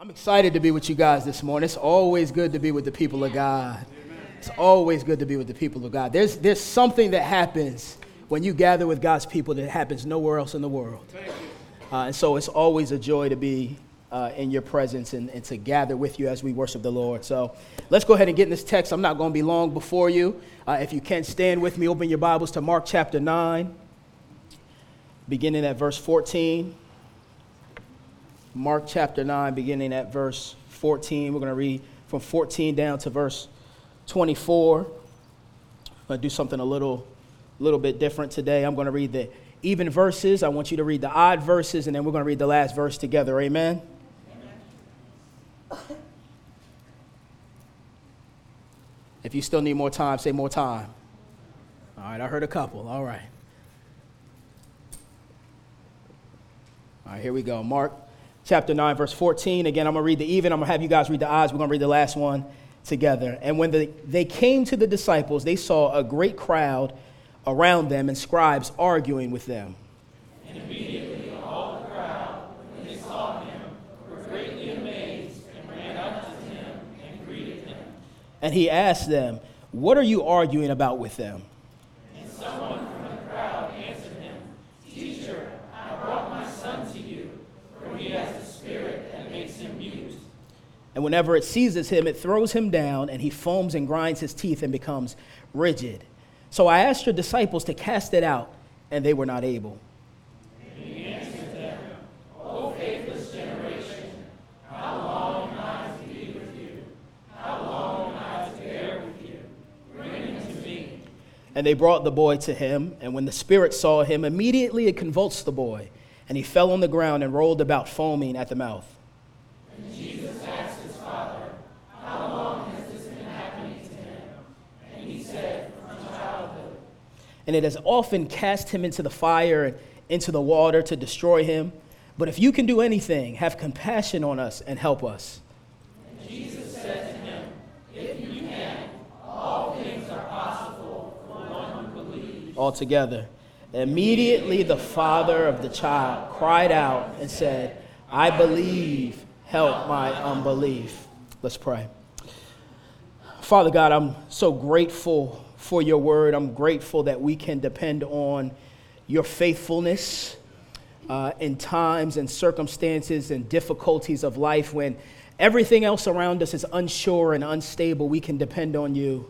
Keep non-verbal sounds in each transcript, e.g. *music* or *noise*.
I'm excited to be with you guys this morning. It's always good to be with the people of God. It's always good to be with the people of God. There's, there's something that happens when you gather with God's people that happens nowhere else in the world. Uh, and so it's always a joy to be uh, in your presence and, and to gather with you as we worship the Lord. So let's go ahead and get in this text. I'm not going to be long before you. Uh, if you can't stand with me, open your Bibles to Mark chapter 9, beginning at verse 14. Mark chapter 9, beginning at verse 14. We're going to read from 14 down to verse 24. I'm going to do something a little, little bit different today. I'm going to read the even verses. I want you to read the odd verses, and then we're going to read the last verse together. Amen? Amen. If you still need more time, say more time. All right, I heard a couple. All right. All right, here we go. Mark chapter 9, verse 14. Again, I'm going to read the even. I'm going to have you guys read the odds. We're going to read the last one together. And when the, they came to the disciples, they saw a great crowd around them and scribes arguing with them. And immediately all the crowd, when they saw him, were greatly amazed and ran up to him and greeted him. And he asked them, What are you arguing about with them? And someone from the crowd answered him, Teacher, I brought my son to you, for he has a spirit that makes him mute. And whenever it seizes him, it throws him down, and he foams and grinds his teeth and becomes rigid. So I asked your disciples to cast it out, and they were not able. And he answered them, O faithless generation, how long am I be with you? How long am I bear with you? Bring him to me. And they brought the boy to him, and when the spirit saw him, immediately it convulsed the boy, and he fell on the ground and rolled about, foaming at the mouth. And it has often cast him into the fire and into the water to destroy him. But if you can do anything, have compassion on us and help us. And Jesus said to him, If you can, all things are possible for one who believes. All together. Immediately the father of the child cried out and said, I believe, help my unbelief. Let's pray. Father God, I'm so grateful for your word. I'm grateful that we can depend on your faithfulness uh, in times and circumstances and difficulties of life when everything else around us is unsure and unstable. We can depend on you.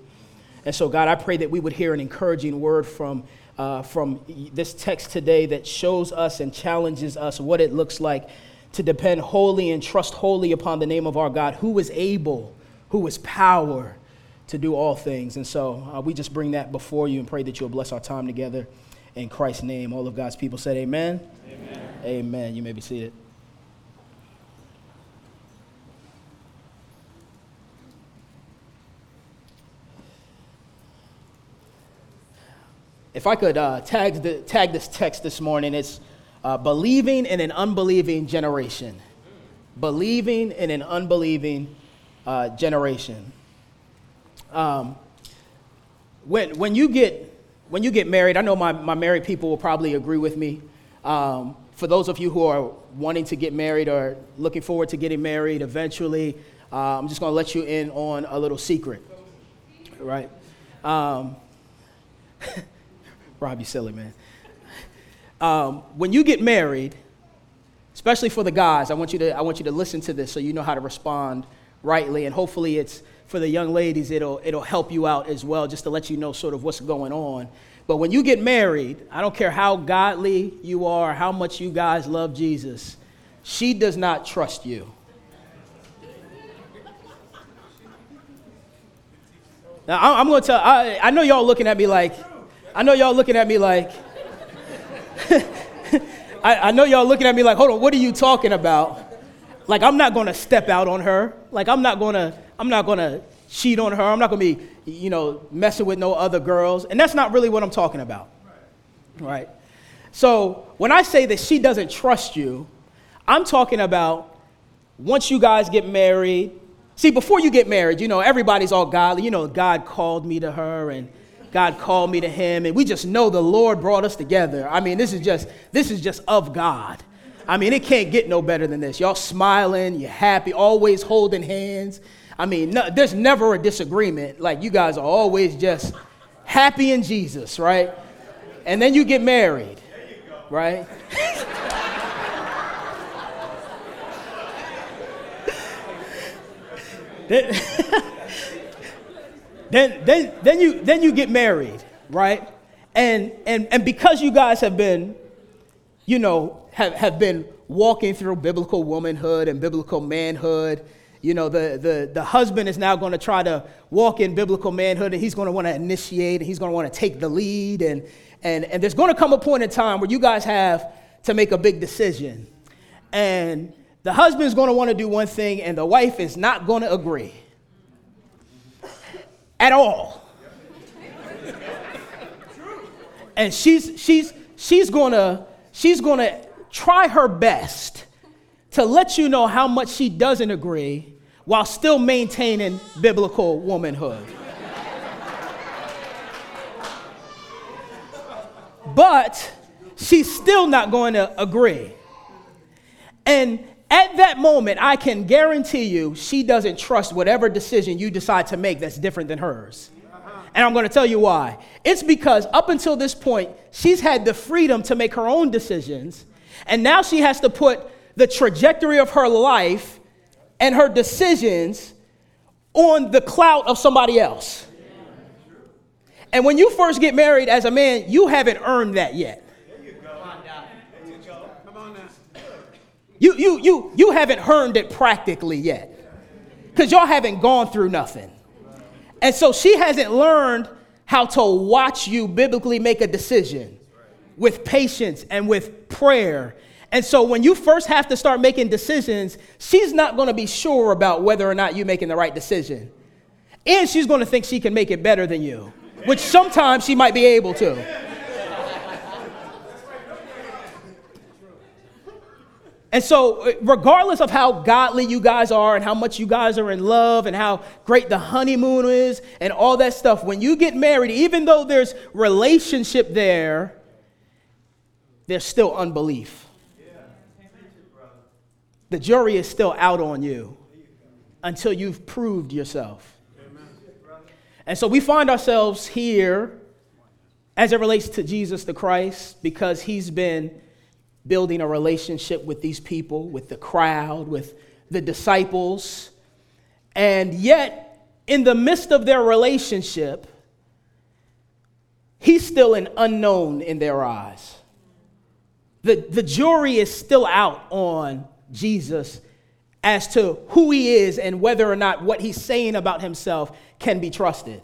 And so, God, I pray that we would hear an encouraging word from, uh, from this text today that shows us and challenges us what it looks like to depend wholly and trust wholly upon the name of our God, who is able, who is power to do all things. And so uh, we just bring that before you and pray that you'll bless our time together in Christ's name. All of God's people said, Amen. Amen. Amen. You may be seated. If I could uh, tag, the, tag this text this morning, it's uh, believing in an unbelieving generation. Believing in an unbelieving uh, generation. Um, when, when, you get, when you get married, I know my, my married people will probably agree with me. Um, for those of you who are wanting to get married or looking forward to getting married eventually, uh, I'm just going to let you in on a little secret, right? Um, *laughs* Rob, you silly man. Um, when you get married, especially for the guys, I want you to I want you to listen to this so you know how to respond rightly, and hopefully it's for the young ladies. It'll it'll help you out as well, just to let you know sort of what's going on. But when you get married, I don't care how godly you are, how much you guys love Jesus, she does not trust you. Now I'm going to tell. I, I know y'all looking at me like. I know y'all looking at me like, *laughs* I, I, know y'all looking at me like, hold on, what are you talking about? Like, I'm not gonna step out on her. Like, I'm not gonna, I'm not gonna cheat on her. I'm not gonna be, you know, messing with no other girls. And that's not really what I'm talking about. Right? So, when I say that she doesn't trust you, I'm talking about once you guys get married. See, before you get married, you know, everybody's all godly. You know, God called me to her and God called me to him, and we just know the Lord brought us together. I mean, this is just this is just of God. I mean, it can't get no better than this. Y'all smiling, you're happy, always holding hands. I mean, no, there's never a disagreement. Like, you guys are always just happy in Jesus, right? And then you get married, right? *laughs* then, *laughs* then, then, then, you, then you get married, right? And, and, and because you guys have been, you know, have, have been walking through biblical womanhood and biblical manhood, you know, the, the, the husband is now going to try to walk in biblical manhood and he's going to want to initiate and he's going to want to take the lead. And, and, and there's going to come a point in time where you guys have to make a big decision. And the husband's going to want to do one thing and the wife is not going to agree at all. and she's, she's, she's going to she's going to try her best to let you know how much she doesn't agree while still maintaining biblical womanhood. but she's still not going to agree. And at that moment, I can guarantee you she doesn't trust whatever decision you decide to make that's different than hers. And I'm going to tell you why. It's because up until this point, she's had the freedom to make her own decisions. And now she has to put the trajectory of her life and her decisions on the clout of somebody else. And when you first get married as a man, you haven't earned that yet. You, you, you, you haven't earned it practically yet because y'all haven't gone through nothing. And so she hasn't learned how to watch you biblically make a decision with patience and with prayer. And so when you first have to start making decisions, she's not going to be sure about whether or not you're making the right decision. And she's going to think she can make it better than you, which sometimes she might be able to. And so, regardless of how godly you guys are and how much you guys are in love and how great the honeymoon is and all that stuff, when you get married, even though there's relationship there, there's still unbelief. The jury is still out on you until you've proved yourself. And so we find ourselves here as it relates to Jesus the Christ because he's been building a relationship with these people, with the crowd, with the disciples. And yet, in the midst of their relationship, he's still an unknown in their eyes. The, the jury is still out on Jesus as to who he is and whether or not what he's saying about himself can be trusted.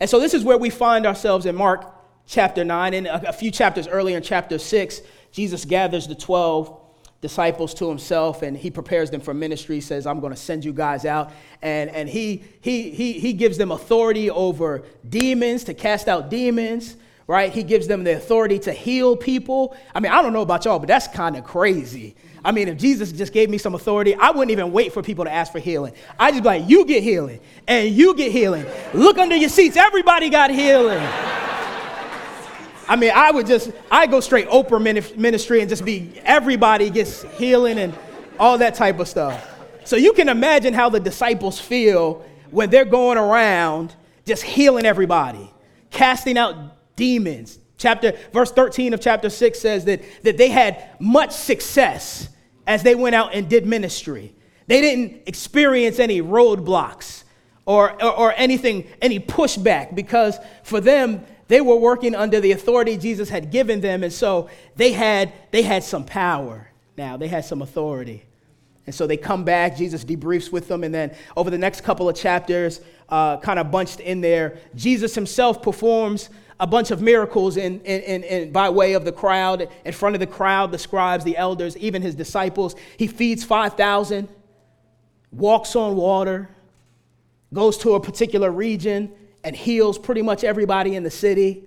And so, this is where we find ourselves in Mark chapter 9 and a few chapters earlier in chapter 6 Jesus gathers the 12 disciples to himself and he prepares them for ministry he says i'm going to send you guys out. And, and he, he, he, he gives them authority over demons to cast out demons right? He gives them the authority to heal people. I mean i don't know about y'all but that's kind of crazy. I mean if jesus just gave me some authority i wouldn't even wait for people to ask for healing. I just be like you get healing and you get healing. Look under your seats everybody got healing. I mean, I would just, I go straight Oprah ministry and just be, everybody gets healing and all that type of stuff. So you can imagine how the disciples feel when they're going around just healing everybody, casting out demons. Chapter, verse 13 of chapter 6 says that, that they had much success as they went out and did ministry. They didn't experience any roadblocks or, or, or anything, any pushback, because for them, they were working under the authority Jesus had given them, and so they had, they had some power now, they had some authority. And so they come back, Jesus debriefs with them, and then over the next couple of chapters, uh, kind of bunched in there, Jesus himself performs a bunch of miracles in, in, in, in, by way of the crowd, in front of the crowd, the scribes, the elders, even his disciples. He feeds 5,000, walks on water, goes to a particular region, and heals pretty much everybody in the city.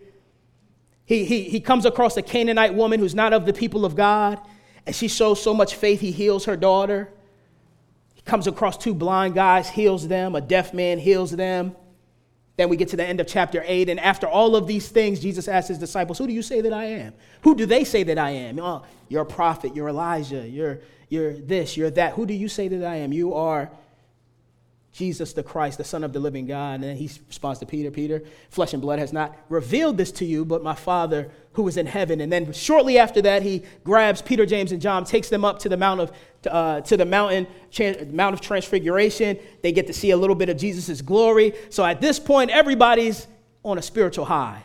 He, he, he comes across a Canaanite woman who's not of the people of God, and she shows so much faith, he heals her daughter. He comes across two blind guys, heals them. A deaf man heals them. Then we get to the end of chapter 8, and after all of these things, Jesus asked his disciples, Who do you say that I am? Who do they say that I am? Oh, you're a prophet, you're Elijah, you're, you're this, you're that. Who do you say that I am? You are Jesus the Christ, the Son of the living God. And then he responds to Peter, Peter, flesh and blood has not revealed this to you, but my Father who is in heaven. And then shortly after that, he grabs Peter, James, and John, takes them up to the Mount of, uh, to the mountain, Mount of Transfiguration. They get to see a little bit of Jesus' glory. So at this point, everybody's on a spiritual high.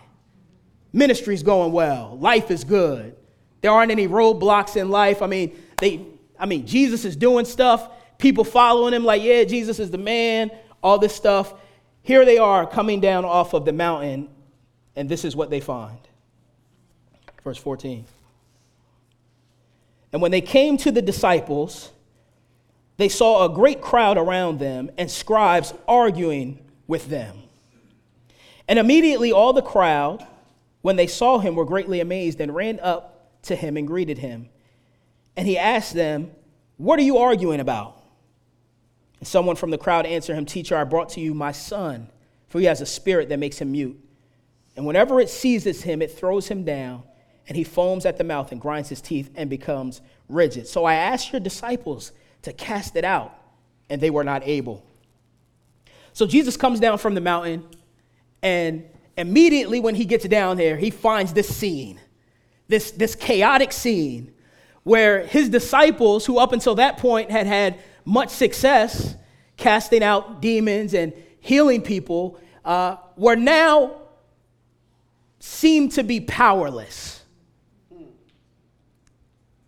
Ministry's going well. Life is good. There aren't any roadblocks in life. I mean, they, I mean, Jesus is doing stuff people following him, like, yeah, Jesus is the man, all this stuff. Here they are coming down off of the mountain, and this is what they find. Verse 14. And when they came to the disciples, they saw a great crowd around them and scribes arguing with them. And immediately all the crowd, when they saw him, were greatly amazed and ran up to him and greeted him. And he asked them, What are you arguing about? Someone from the crowd answered him, Teacher, I brought to you my son, for he has a spirit that makes him mute. And whenever it seizes him, it throws him down, and he foams at the mouth and grinds his teeth and becomes rigid. So I asked your disciples to cast it out, and they were not able. So Jesus comes down from the mountain, and immediately when he gets down there, he finds this scene, this, this chaotic scene, where his disciples, who up until that point had had much success casting out demons and healing people uh, were now seemed to be powerless.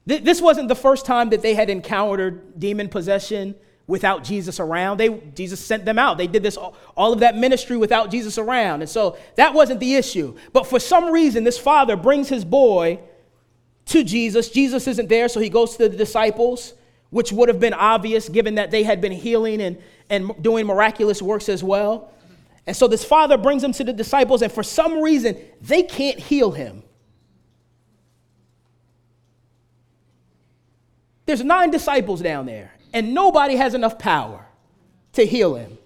This wasn't the first time that they had encountered demon possession without Jesus around. They, Jesus sent them out. They did this, all of that ministry without Jesus around. And so that wasn't the issue. But for some reason, this father brings his boy to Jesus. Jesus isn't there, so he goes to the disciples which would have been obvious given that they had been healing and, and doing miraculous works as well. And so this father brings him to the disciples, and for some reason, they can't heal him. There's nine disciples down there, and nobody has enough power to heal him.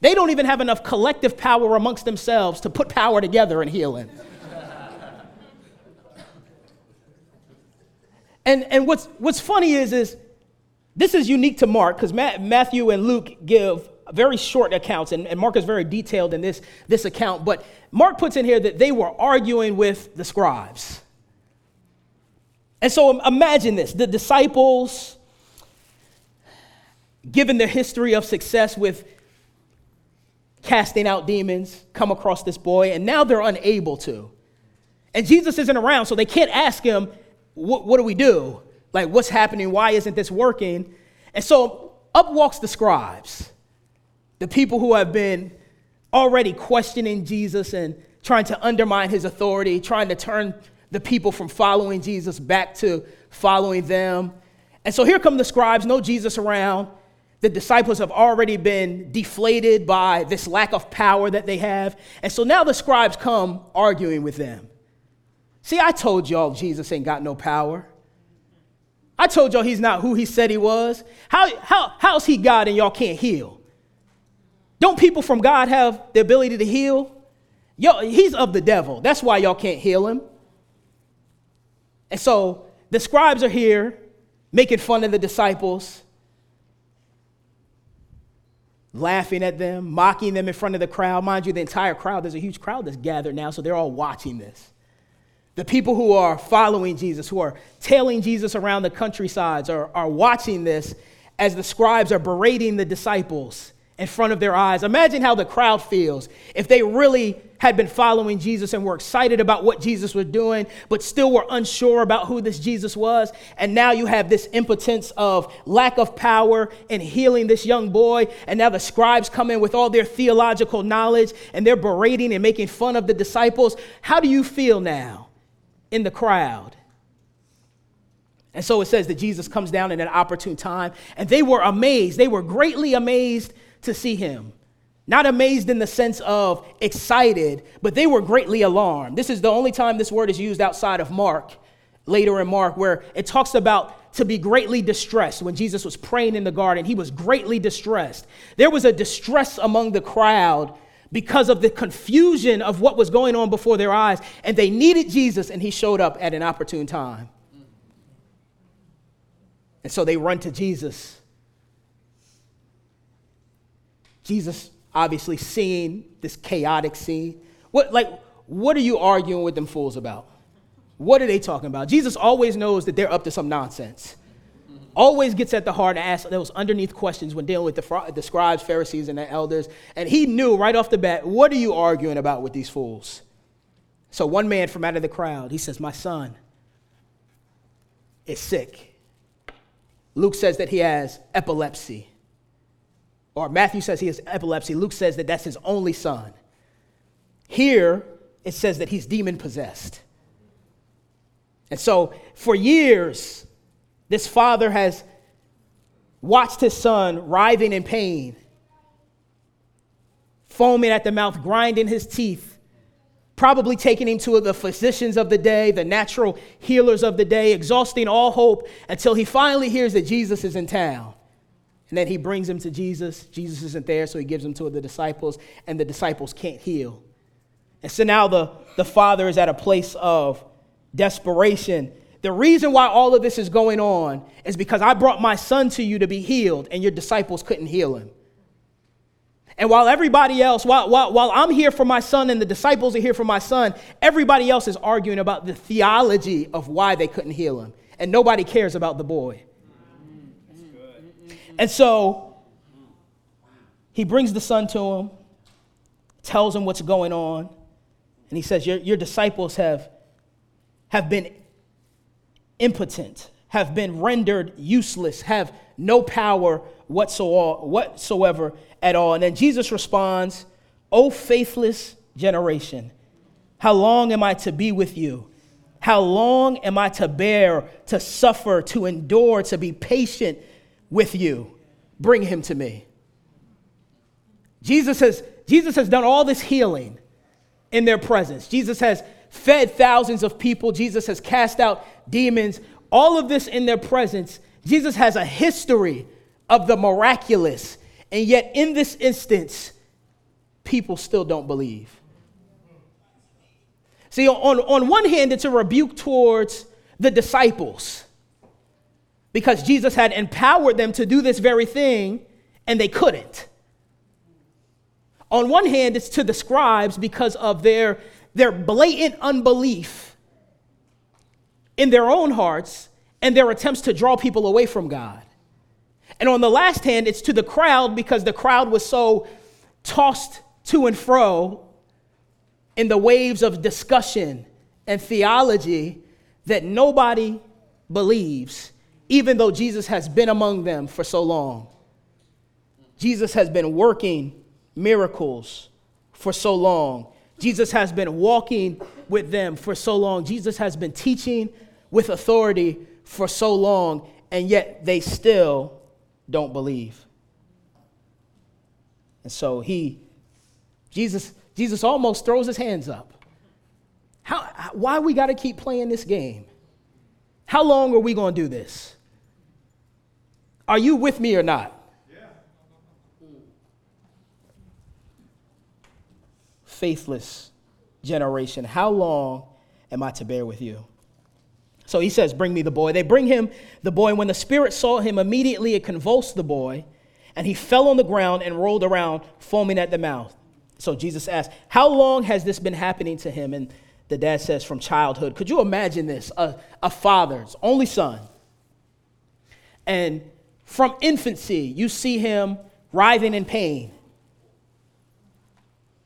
They don't even have enough collective power amongst themselves to put power together and heal him. and, and what's, what's funny is, is this is unique to Mark because Matthew and Luke give very short accounts, and, and Mark is very detailed in this, this account. But Mark puts in here that they were arguing with the scribes. And so imagine this the disciples, given their history of success with casting out demons, come across this boy, and now they're unable to. And Jesus isn't around, so they can't ask him, What, what do we do? Like, what's happening? Why isn't this working? And so up walks the scribes, the people who have been already questioning Jesus and trying to undermine his authority, trying to turn the people from following Jesus back to following them. And so here come the scribes, no Jesus around. The disciples have already been deflated by this lack of power that they have. And so now the scribes come arguing with them. See, I told y'all Jesus ain't got no power. I told y'all he's not who he said he was. How, how, how's he God and y'all can't heal? Don't people from God have the ability to heal? Yo, he's of the devil. That's why y'all can't heal him. And so the scribes are here making fun of the disciples, laughing at them, mocking them in front of the crowd. Mind you, the entire crowd, there's a huge crowd that's gathered now, so they're all watching this. The people who are following Jesus, who are tailing Jesus around the countrysides, are, are watching this as the scribes are berating the disciples in front of their eyes. Imagine how the crowd feels if they really had been following Jesus and were excited about what Jesus was doing, but still were unsure about who this Jesus was. And now you have this impotence of lack of power in healing this young boy. And now the scribes come in with all their theological knowledge and they're berating and making fun of the disciples. How do you feel now? In the crowd. And so it says that Jesus comes down in an opportune time, and they were amazed. They were greatly amazed to see him. Not amazed in the sense of excited, but they were greatly alarmed. This is the only time this word is used outside of Mark, later in Mark, where it talks about to be greatly distressed. When Jesus was praying in the garden, he was greatly distressed. There was a distress among the crowd because of the confusion of what was going on before their eyes. And they needed Jesus, and he showed up at an opportune time. And so they run to Jesus. Jesus obviously seeing this chaotic scene. What like what are you arguing with them fools about? What are they talking about? Jesus always knows that they're up to some nonsense. Always gets at the heart and asks those underneath questions when dealing with the, the scribes, Pharisees, and the elders. And he knew right off the bat, what are you arguing about with these fools? So one man from out of the crowd, he says, My son is sick. Luke says that he has epilepsy. Or Matthew says he has epilepsy. Luke says that that's his only son. Here, it says that he's demon possessed. And so, for years, this father has watched his son writhing in pain, foaming at the mouth, grinding his teeth, probably taking him to the physicians of the day, the natural healers of the day, exhausting all hope until he finally hears that Jesus is in town. And then he brings him to Jesus. Jesus isn't there, so he gives him to the disciples, and the disciples can't heal. And so now the, the father is at a place of desperation. The reason why all of this is going on is because I brought my son to you to be healed, and your disciples couldn't heal him. And while everybody else, while, while, while I'm here for my son and the disciples are here for my son, everybody else is arguing about the theology of why they couldn't heal him. And nobody cares about the boy. And so he brings the son to him, tells him what's going on. And he says, Your, your disciples have, have been impotent, have been rendered useless, have no power whatsoever at all. And then Jesus responds, O faithless generation, how long am I to be with you? How long am I to bear, to suffer, to endure, to be patient with you? Bring him to me. Jesus has, Jesus has done all this healing in their presence. Jesus has fed thousands of people. Jesus has cast out demons. All of this in their presence. Jesus has a history of the miraculous. And yet, in this instance, people still don't believe. See, on, on one hand, it's a rebuke towards the disciples because Jesus had empowered them to do this very thing and they couldn't. On one hand, it's to the scribes because of their, their blatant unbelief in their own hearts and their attempts to draw people away from God. And on the last hand, it's to the crowd because the crowd was so tossed to and fro in the waves of discussion and theology that nobody believes, even though Jesus has been among them for so long. Jesus has been working miracles for so long. Jesus has been walking with them for so long. Jesus has been teaching with authority for so long, and yet they still don't believe. And so he, Jesus, Jesus almost throws his hands up. How, why we got to keep playing this game? How long are we going to do this? Are you with me or not? Faithless generation, how long am I to bear with you? So he says, Bring me the boy. They bring him the boy, and when the spirit saw him, immediately it convulsed the boy, and he fell on the ground and rolled around, foaming at the mouth. So Jesus asked, How long has this been happening to him? And the dad says, From childhood. Could you imagine this? A, a father's only son. And from infancy, you see him writhing in pain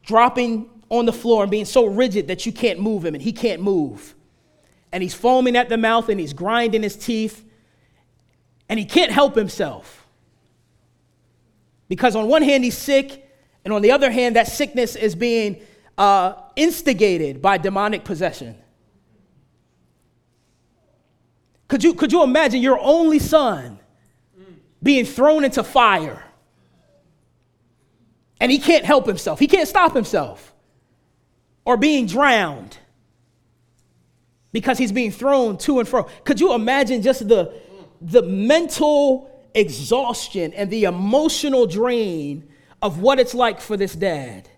dropping on the floor and being so rigid that you can't move him and he can't move. And he's foaming at the mouth and he's grinding his teeth and he can't help himself. Because on one hand, he's sick, and on the other hand, that sickness is being uh, instigated by demonic possession. Could you, could you imagine your only son being thrown into fire? And he can't help himself. He can't stop himself. Or being drowned because he's being thrown to and fro. Could you imagine just the, the mental exhaustion and the emotional drain of what it's like for this dad?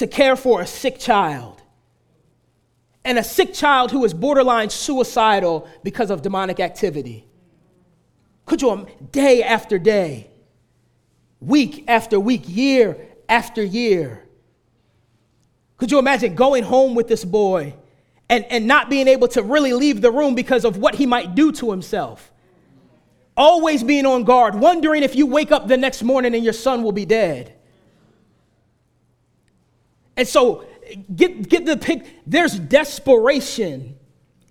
to care for a sick child and a sick child who is borderline suicidal because of demonic activity. Could you, day after day, week after week, year after year, could you imagine going home with this boy and, and not being able to really leave the room because of what he might do to himself? Always being on guard, wondering if you wake up the next morning and your son will be dead. And so, get, get the pic. There's desperation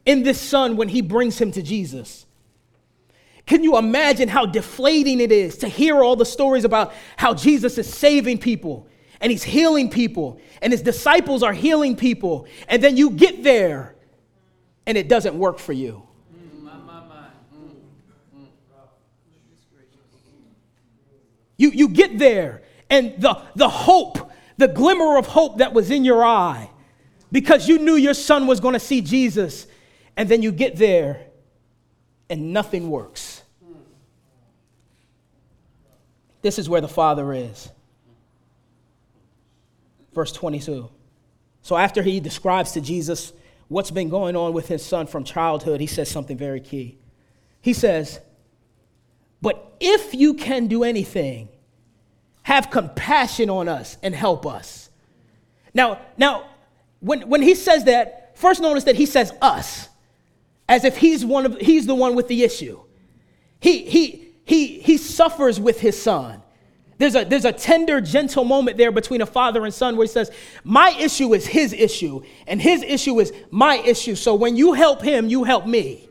in this son when he brings him to Jesus. Can you imagine how deflating it is to hear all the stories about how Jesus is saving people and he's healing people and his disciples are healing people, and then you get there and it doesn't work for you? You, you get there and the, the hope the glimmer of hope that was in your eye because you knew your son was going to see Jesus. And then you get there and nothing works. This is where the Father is. Verse 22. So after he describes to Jesus what's been going on with his son from childhood, he says something very key. He says, But if you can do anything, have compassion on us and help us. Now, now when, when he says that, first notice that he says us, as if he's, one of, he's the one with the issue. He, he, he, he suffers with his son. There's a, there's a tender, gentle moment there between a father and son where he says, My issue is his issue, and his issue is my issue. So when you help him, you help me.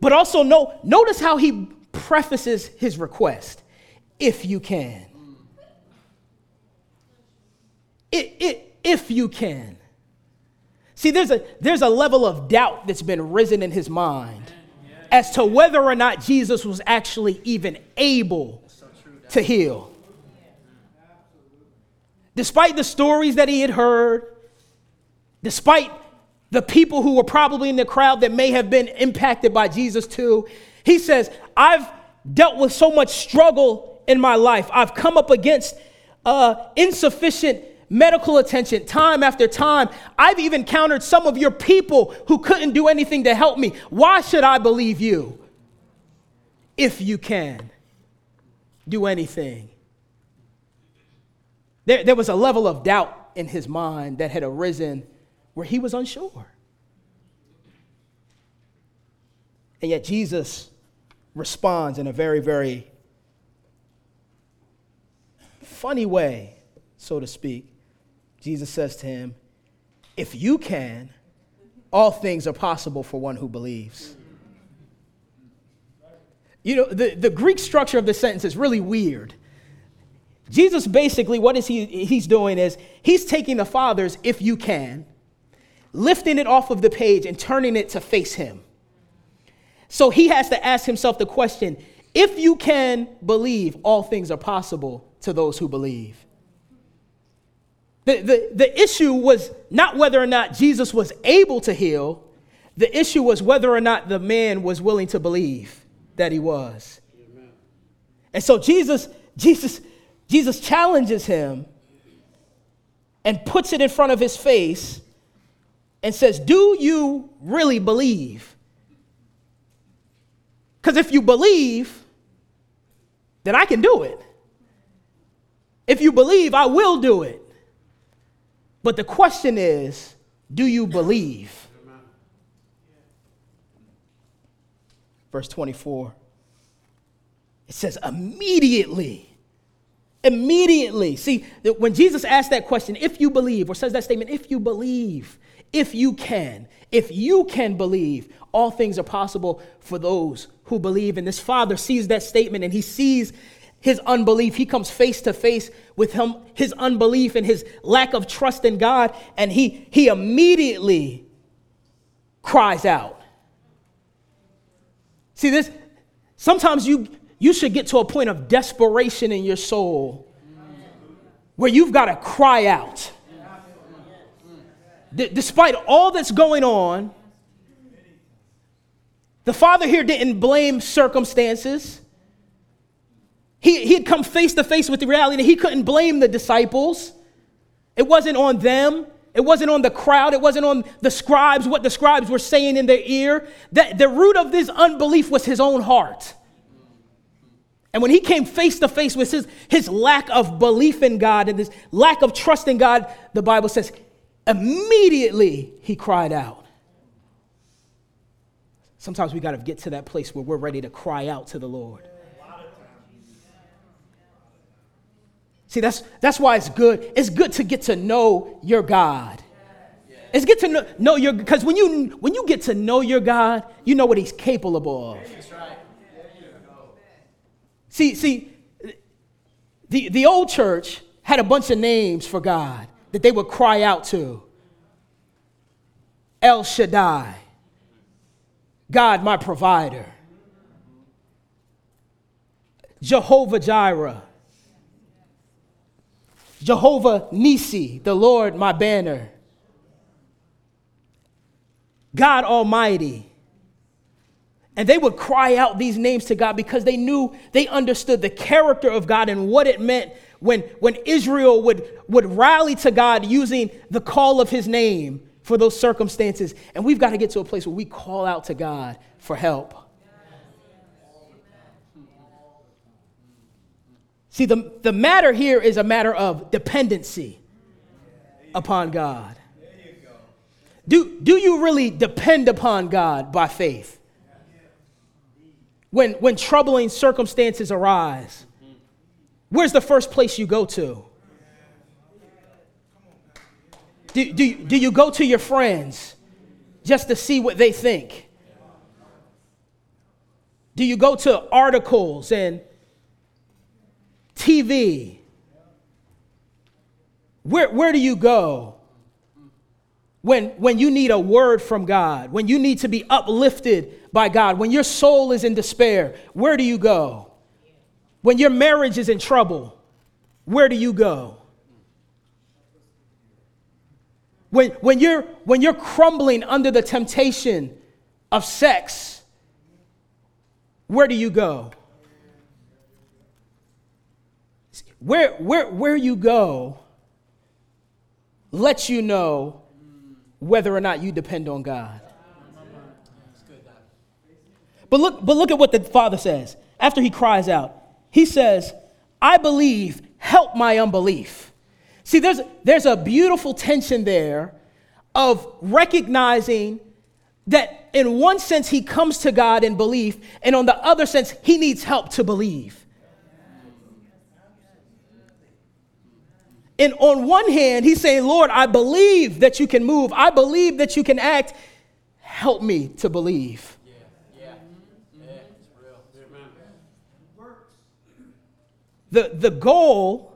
But also, no, notice how he prefaces his request if you can. It, it, if you can. See, there's a, there's a level of doubt that's been risen in his mind as to whether or not Jesus was actually even able to heal. Despite the stories that he had heard, despite the people who were probably in the crowd that may have been impacted by Jesus too, he says, I've dealt with so much struggle in my life. I've come up against uh, insufficient medical attention time after time. I've even countered some of your people who couldn't do anything to help me. Why should I believe you? If you can do anything. There, there was a level of doubt in his mind that had arisen where he was unsure. And yet Jesus responds in a very, very funny way, so to speak, Jesus says to him, If you can, all things are possible for one who believes. You know, the, the Greek structure of the sentence is really weird. Jesus basically, what is he he's doing is he's taking the Father's if you can, lifting it off of the page and turning it to face him. So he has to ask himself the question, if you can believe, all things are possible to those who believe. The, the, the issue was not whether or not Jesus was able to heal, the issue was whether or not the man was willing to believe that he was. Amen. And so Jesus, Jesus, Jesus challenges him and puts it in front of his face and says, Do you really believe? Because if you believe, then I can do it. If you believe, I will do it. But the question is do you believe? Verse 24. It says, immediately. Immediately. See, when Jesus asked that question, if you believe, or says that statement, if you believe, if you can, if you can believe, all things are possible for those who believe. And this father sees that statement and he sees his unbelief. He comes face to face with him, his unbelief and his lack of trust in God, and he, he immediately cries out. See, this sometimes you you should get to a point of desperation in your soul where you've got to cry out. D- despite all that's going on, the father here didn't blame circumstances. He, he had come face to face with the reality that he couldn't blame the disciples. It wasn't on them. It wasn't on the crowd. It wasn't on the scribes, what the scribes were saying in their ear. That the root of this unbelief was his own heart. And when he came face to face with his, his lack of belief in God and this lack of trust in God, the Bible says, immediately he cried out. Sometimes we got to get to that place where we're ready to cry out to the Lord. See, that's, that's why it's good. It's good to get to know your God. It's good to know, know your because when you when you get to know your God, you know what He's capable of. See, see, the, the old church had a bunch of names for God that they would cry out to. El Shaddai, God my provider. Jehovah Jireh, Jehovah Nisi, the Lord my banner. God Almighty. And they would cry out these names to God because they knew, they understood the character of God and what it meant when, when Israel would, would rally to God using the call of his name for those circumstances. And we've got to get to a place where we call out to God for help. See, the, the matter here is a matter of dependency upon God. Do, do you really depend upon God by faith? When, when troubling circumstances arise, where's the first place you go to? Do, do, do you go to your friends just to see what they think? Do you go to articles and TV. Where, where do you go when, when you need a word from God, when you need to be uplifted by God, when your soul is in despair? Where do you go? When your marriage is in trouble, where do you go? When, when, you're, when you're crumbling under the temptation of sex, where do you go? Where, where, where you go lets you know whether or not you depend on God. But look, but look at what the father says after he cries out. He says, I believe, help my unbelief. See, there's, there's a beautiful tension there of recognizing that in one sense he comes to God in belief, and on the other sense, he needs help to believe. And on one hand, he's saying, Lord, I believe that you can move. I believe that you can act. Help me to believe. The, the goal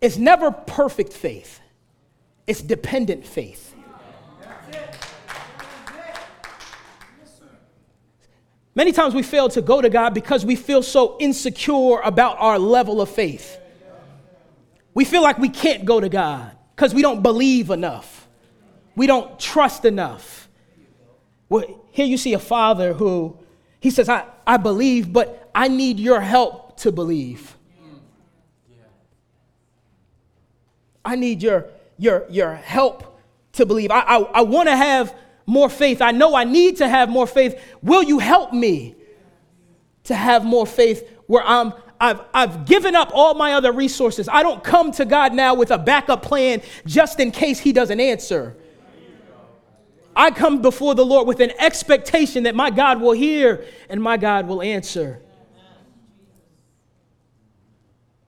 is never perfect faith, it's dependent faith. Many times we fail to go to God because we feel so insecure about our level of faith. We feel like we can't go to God because we don't believe enough. We don't trust enough. Well, here you see a father who he says, I, I believe, but I need your help to believe. I need your, your, your help to believe. I, I, I want to have more faith. I know I need to have more faith. Will you help me to have more faith where I'm, I've, I've given up all my other resources. I don't come to God now with a backup plan just in case He doesn't answer. I come before the Lord with an expectation that my God will hear and my God will answer.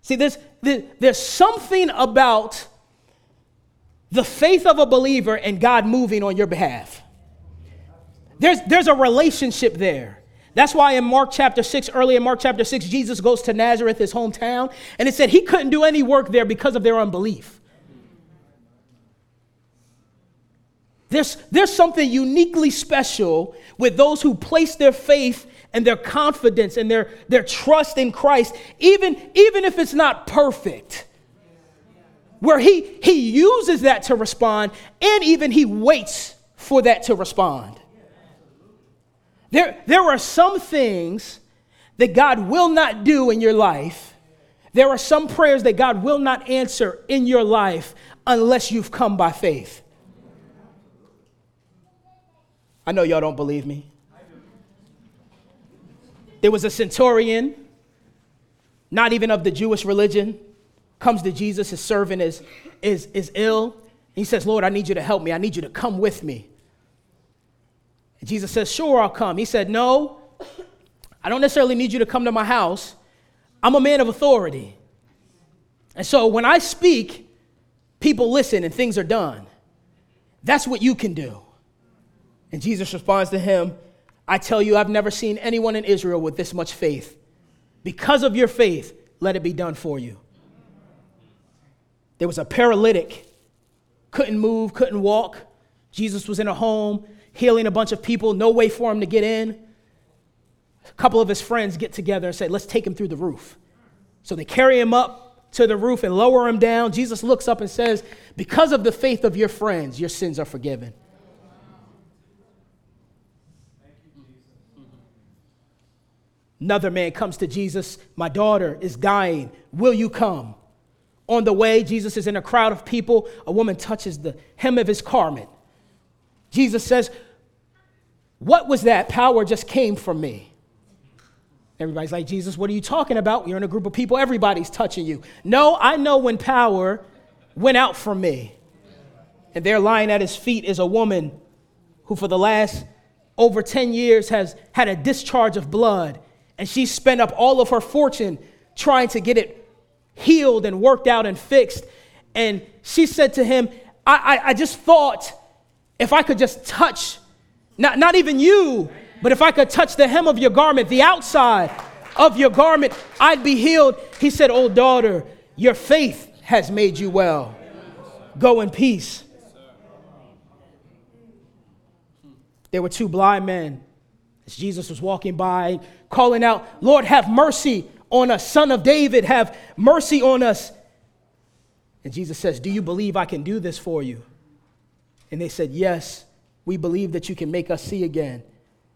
See, there's, there's something about the faith of a believer and God moving on your behalf. There's, there's a relationship there. That's why in Mark chapter 6, early in Mark chapter 6, Jesus goes to Nazareth, his hometown, and it said he couldn't do any work there because of their unbelief. There's, there's something uniquely special with those who place their faith and their confidence and their, their trust in Christ, even, even if it's not perfect. Where he, he uses that to respond, and even he waits for that to respond. There, there are some things that God will not do in your life There are some prayers that God will not answer in your life unless you've come by faith. I know y'all don't believe me. There was a centurion, not even of the Jewish religion, comes to Jesus, his servant is, is, is ill. He says, Lord, I need you to help me. I need you to come with me. Jesus says, Sure, I'll come. He said, No, I don't necessarily need you to come to my house. I'm a man of authority. And so when I speak, people listen and things are done. That's what you can do. And Jesus responds to him, I tell you, I've never seen anyone in Israel with this much faith. Because of your faith, let it be done for you. There was a paralytic, couldn't move, couldn't walk. Jesus was in a home, healing a bunch of people, no way for him to get in. A couple of his friends get together and say, Let's take him through the roof. So they carry him up to the roof and lower him down. Jesus looks up and says, Because of the faith of your friends, your sins are forgiven. Another man comes to Jesus, My daughter is dying. Will you come? On the way, Jesus is in a crowd of people. A woman touches the hem of his garment. Jesus says, What was that? Power just came from me. Everybody's like, Jesus, what are you talking about? You're in a group of people, everybody's touching you. No, I know when power went out from me. And there lying at his feet is a woman who, for the last over 10 years, has had a discharge of blood. And she spent up all of her fortune trying to get it healed and worked out and fixed. And she said to him, I, I, I just thought if I could just touch, not, not even you, but if I could touch the hem of your garment, the outside of your garment, I'd be healed. He said, Oh, daughter, your faith has made you well. Go in peace. There were two blind men as Jesus was walking by, calling out, Lord, have mercy on us. Son of David, have mercy on us. And Jesus says, Do you believe I can do this for you? And they said, Yes, we believe that you can make us see again.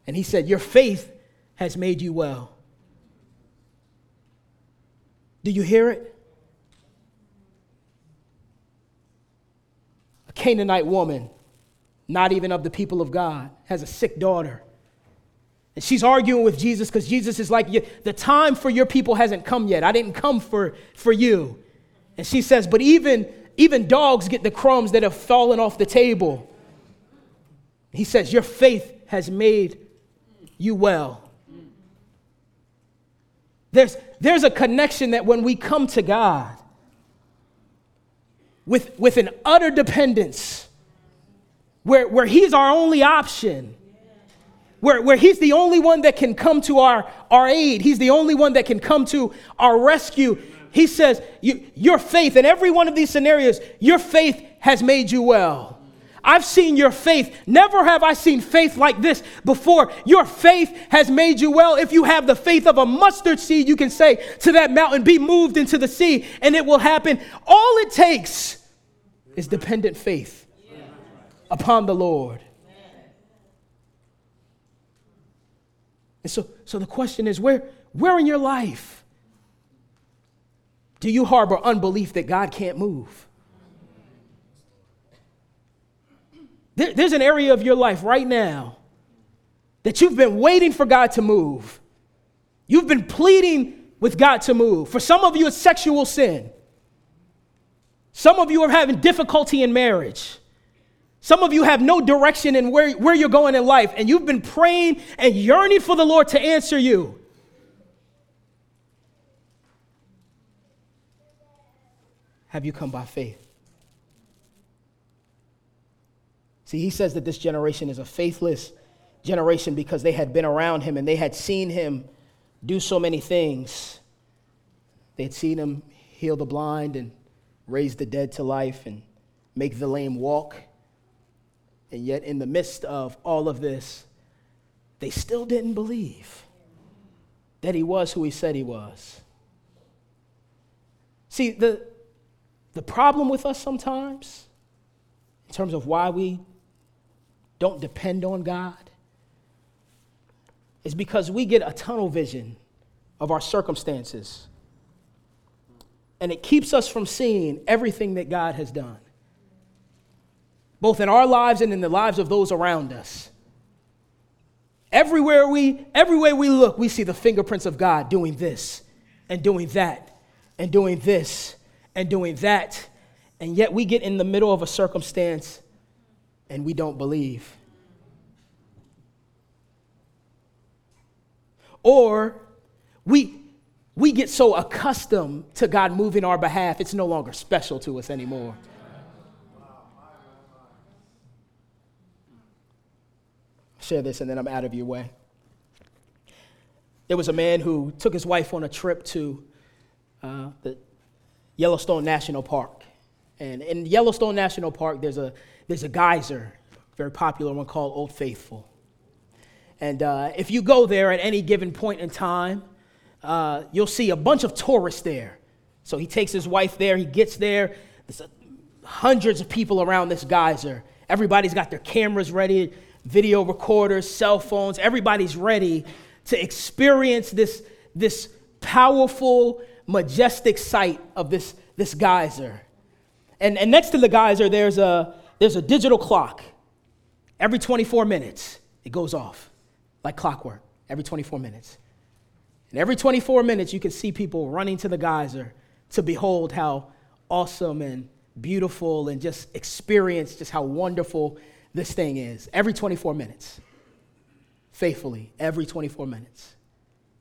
And he said, Your faith has made you well. Do you hear it? A Canaanite woman, not even of the people of God, has a sick daughter. And she's arguing with Jesus because Jesus is like, The time for your people hasn't come yet. I didn't come for, for you. And she says, But even, even dogs get the crumbs that have fallen off the table. He says, Your faith has made you well. There's, there's a connection that when we come to God with, with an utter dependence, where, where He's our only option, where, where He's the only one that can come to our, our aid, He's the only one that can come to our rescue. He says, you, Your faith, in every one of these scenarios, your faith has made you well. I've seen your faith. Never have I seen faith like this before. Your faith has made you well. If you have the faith of a mustard seed, you can say to that mountain, Be moved into the sea, and it will happen. All it takes is dependent faith upon the Lord. And so, so the question is where, where in your life do you harbor unbelief that God can't move? There, there's an area of your life right now that you've been waiting for God to move. You've been pleading with God to move. For some of you, it's sexual sin. Some of you are having difficulty in marriage. Some of you have no direction in where, where you're going in life, and you've been praying and yearning for the Lord to answer you. Have you come by faith? See, he says that this generation is a faithless generation because they had been around him and they had seen him do so many things. They had seen him heal the blind and raise the dead to life and make the lame walk. And yet, in the midst of all of this, they still didn't believe that he was who he said he was. See, the, the problem with us sometimes, in terms of why we don't depend on God is because we get a tunnel vision of our circumstances. and it keeps us from seeing everything that God has done, both in our lives and in the lives of those around us. Everywhere we, everywhere we look, we see the fingerprints of God doing this and doing that and doing this and doing that. And yet we get in the middle of a circumstance and we don't believe. Or we, we get so accustomed to God moving our behalf, it's no longer special to us anymore. share this and then I'm out of your way. There was a man who took his wife on a trip to uh, the Yellowstone National Park. And in Yellowstone National Park, there's a, there's a geyser, very popular one called Old Faithful. And uh, if you go there at any given point in time, uh, you'll see a bunch of tourists there. So he takes his wife there, he gets there, there's hundreds of people around this geyser. Everybody's got their cameras ready video recorders, cell phones, everybody's ready to experience this, this powerful, majestic sight of this, this geyser. And, and next to the geyser, there's a, there's a digital clock. Every 24 minutes, it goes off like clockwork, every 24 minutes. And every 24 minutes, you can see people running to the geyser to behold how awesome and beautiful and just experience just how wonderful this thing is every 24 minutes, faithfully, every 24 minutes.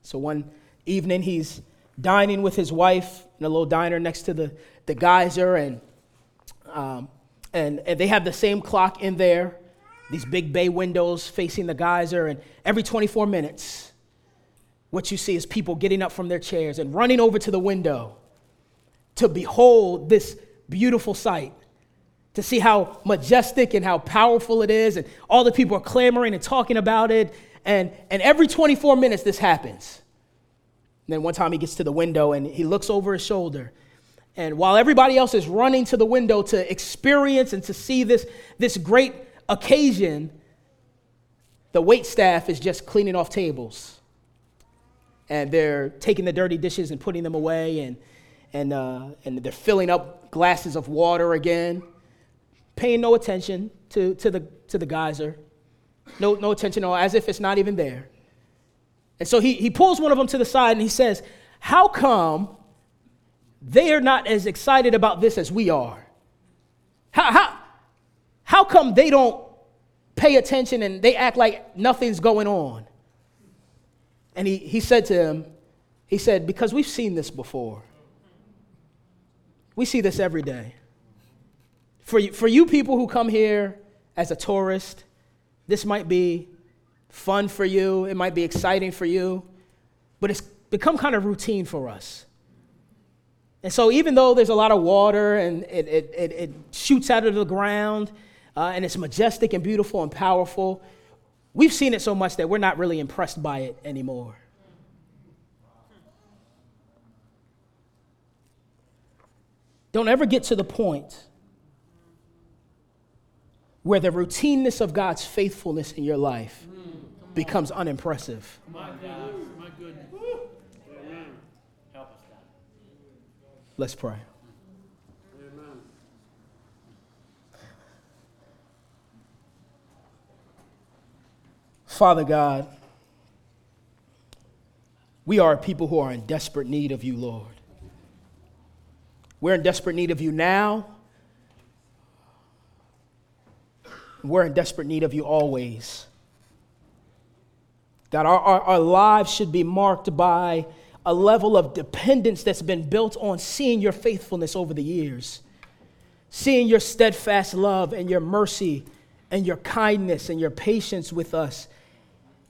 So one evening, he's dining with his wife in a little diner next to the, the geyser, and, um, and, and they have the same clock in there, these big bay windows facing the geyser, and every 24 minutes, what you see is people getting up from their chairs and running over to the window to behold this beautiful sight to see how majestic and how powerful it is. And all the people are clamoring and talking about it. And, and every 24 minutes, this happens. And then one time he gets to the window and he looks over his shoulder. And while everybody else is running to the window to experience and to see this, this great occasion, the wait staff is just cleaning off tables. And they're taking the dirty dishes and putting them away. And, and, uh, and they're filling up glasses of water again paying no attention to, to, the, to the geyser, no, no attention, at all, as if it's not even there. And so he, he pulls one of them to the side and he says, How come they are not as excited about this as we are? How, how, how come they don't pay attention and they act like nothing's going on? And he, he said to him, He said, Because we've seen this before. We see this every day. For you, for you people who come here as a tourist, this might be fun for you, it might be exciting for you, but it's become kind of routine for us. And so, even though there's a lot of water and it, it, it, it shoots out of the ground uh, and it's majestic and beautiful and powerful, we've seen it so much that we're not really impressed by it anymore. Don't ever get to the point where the routineness of God's faithfulness in your life becomes unimpressive. My God, my goodness. Help us, God. Let's pray. Amen. Father God, we are people who are in desperate need of you, Lord. We're in desperate need of you now We're in desperate need of you always. God, our, our, our, lives should be marked by a level of dependence that's been built on seeing your faithfulness over the years, seeing your steadfast love and your mercy and your kindness and your patience with us,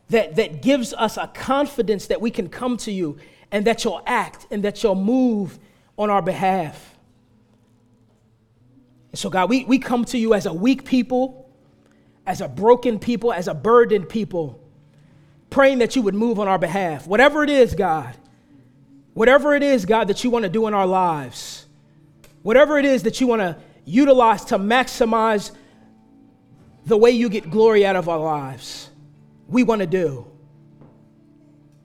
that, that gives us a confidence that we can come to you and that you'll act and that you'll move on our behalf. And so, God, we, we come to you as a weak people as a broken people, as a burdened people, praying that you would move on our behalf. Whatever it is, God, whatever it is, God, that you want to do in our lives, whatever it is that you want to utilize to maximize the way you get glory out of our lives, we want to do.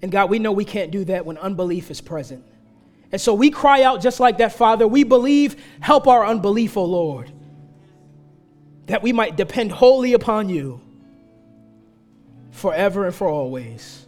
And God, we know we can't do that when unbelief is present. And so we cry out just like that, Father. We believe, help our unbelief, O Lord, that we might depend wholly upon you forever and for always.